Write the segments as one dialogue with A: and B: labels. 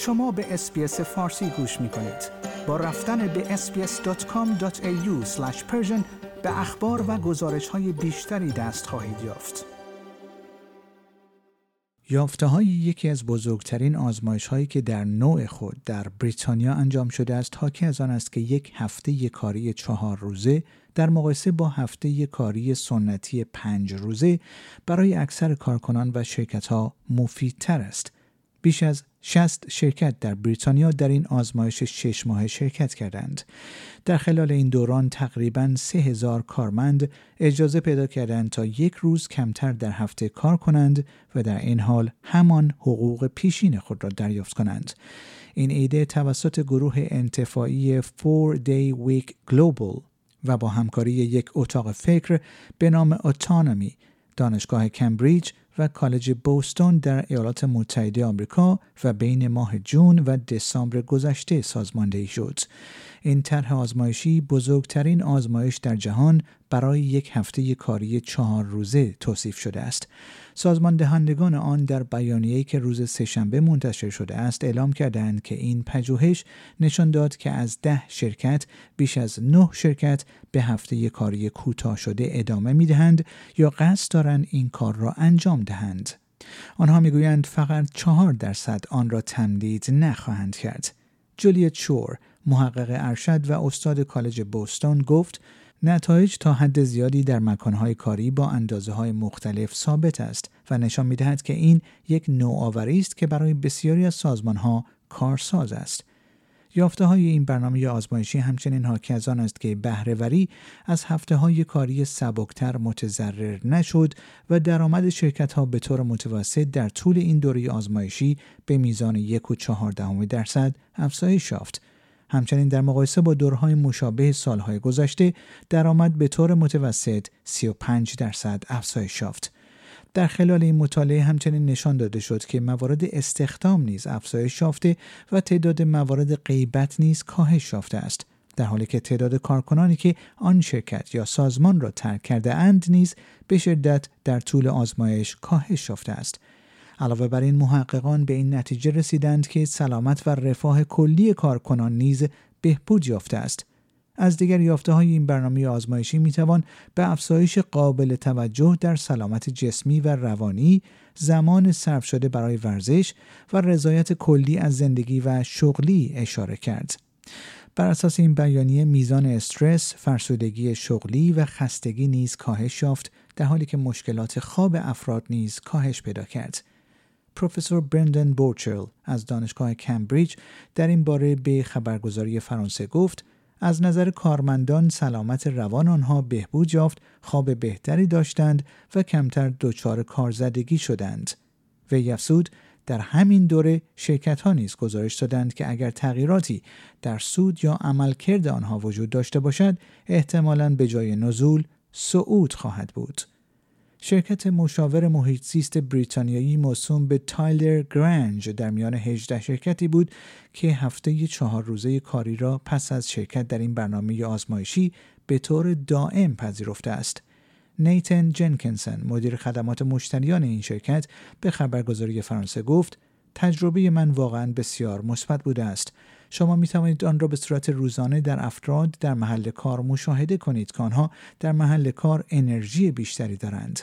A: شما به اسپیس فارسی گوش می کنید. با رفتن به sbs.com.au به اخبار و گزارش های بیشتری دست خواهید یافت. یافته های یکی از بزرگترین آزمایش هایی که در نوع خود در بریتانیا انجام شده است حاکی از آن است که یک هفته کاری چهار روزه در مقایسه با هفته کاری سنتی پنج روزه برای اکثر کارکنان و شرکت ها مفیدتر است. بیش از 60 شرکت در بریتانیا در این آزمایش شش ماه شرکت کردند. در خلال این دوران تقریبا 3000 کارمند اجازه پیدا کردند تا یک روز کمتر در هفته کار کنند و در این حال همان حقوق پیشین خود را دریافت کنند. این ایده توسط گروه انتفاعی 4 Day Week Global و با همکاری یک اتاق فکر به نام اتانومی دانشگاه کمبریج و کالج بوستون در ایالات متحده آمریکا و بین ماه جون و دسامبر گذشته سازماندهی شد. این طرح آزمایشی بزرگترین آزمایش در جهان برای یک هفته کاری چهار روزه توصیف شده است. سازمان دهندگان آن در بیانیه‌ای که روز سهشنبه منتشر شده است اعلام کردند که این پژوهش نشان داد که از ده شرکت بیش از نه شرکت به هفته کاری کوتاه شده ادامه می‌دهند یا قصد دارند این کار را انجام دهند. آنها می‌گویند فقط چهار درصد آن را تمدید نخواهند کرد. جولیت شور محقق ارشد و استاد کالج بوستون گفت نتایج تا حد زیادی در مکانهای کاری با اندازه های مختلف ثابت است و نشان می دهد که این یک نوآوری است که برای بسیاری از سازمان ها کارساز است. یافته های این برنامه آزمایشی همچنین حاکی از آن است که بهرهوری از هفته های کاری سبکتر متضرر نشد و درآمد شرکت ها به طور متوسط در طول این دوره آزمایشی به میزان یک و چهار درصد افزایش یافت همچنین در مقایسه با دورهای مشابه سالهای گذشته درآمد به طور متوسط 35 درصد افزایش یافت. در خلال این مطالعه همچنین نشان داده شد که موارد استخدام نیز افزایش یافته و تعداد موارد غیبت نیز کاهش یافته است. در حالی که تعداد کارکنانی که آن شرکت یا سازمان را ترک کرده اند نیز به شدت در طول آزمایش کاهش یافته است. علاوه بر این محققان به این نتیجه رسیدند که سلامت و رفاه کلی کارکنان نیز بهبود یافته است. از دیگر یافته های این برنامه آزمایشی می توان به افزایش قابل توجه در سلامت جسمی و روانی، زمان صرف شده برای ورزش و رضایت کلی از زندگی و شغلی اشاره کرد. بر اساس این بیانیه میزان استرس، فرسودگی شغلی و خستگی نیز کاهش یافت در حالی که مشکلات خواب افراد نیز کاهش پیدا کرد. پروفسور برندن بورچل از دانشگاه کمبریج در این باره به خبرگزاری فرانسه گفت از نظر کارمندان سلامت روان آنها بهبود یافت خواب بهتری داشتند و کمتر دچار کارزدگی شدند. وی افزود در همین دوره شرکت ها نیز گزارش دادند که اگر تغییراتی در سود یا عملکرد آنها وجود داشته باشد احتمالاً به جای نزول صعود خواهد بود. شرکت مشاور محیط زیست بریتانیایی موسوم به تایلر گرنج در میان 18 شرکتی بود که هفته چهار روزه کاری را پس از شرکت در این برنامه آزمایشی به طور دائم پذیرفته است. نیتن جنکنسن مدیر خدمات مشتریان این شرکت به خبرگزاری فرانسه گفت تجربه من واقعا بسیار مثبت بوده است شما می توانید آن را به صورت روزانه در افراد در محل کار مشاهده کنید که آنها در محل کار انرژی بیشتری دارند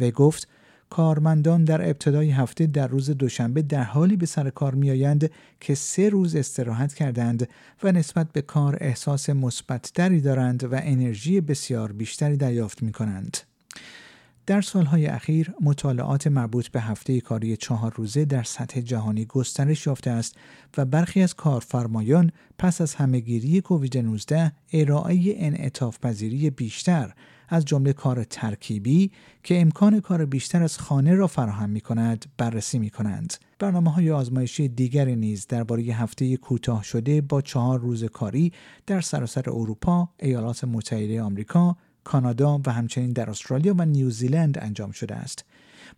A: و گفت کارمندان در ابتدای هفته در روز دوشنبه در حالی به سر کار میآیند که سه روز استراحت کردند و نسبت به کار احساس مثبتتری دارند و انرژی بسیار بیشتری دریافت می کنند. در سالهای اخیر مطالعات مربوط به هفته کاری چهار روزه در سطح جهانی گسترش یافته است و برخی از کارفرمایان پس از همهگیری کووید 19 ارائه انعطاف پذیری بیشتر از جمله کار ترکیبی که امکان کار بیشتر از خانه را فراهم می کند بررسی می کنند. برنامه های آزمایشی دیگری نیز درباره هفته کوتاه شده با چهار روز کاری در سراسر اروپا، ایالات متحده آمریکا، کانادا و همچنین در استرالیا و نیوزیلند انجام شده است.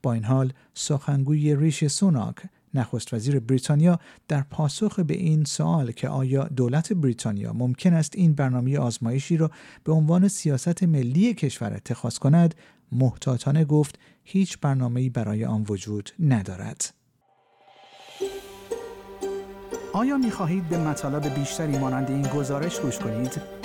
A: با این حال سخنگوی ریش سوناک نخست وزیر بریتانیا در پاسخ به این سوال که آیا دولت بریتانیا ممکن است این برنامه آزمایشی را به عنوان سیاست ملی کشور اتخاذ کند محتاطانه گفت هیچ برنامه‌ای برای آن وجود ندارد.
B: آیا می خواهید به مطالب بیشتری مانند این گزارش گوش کنید؟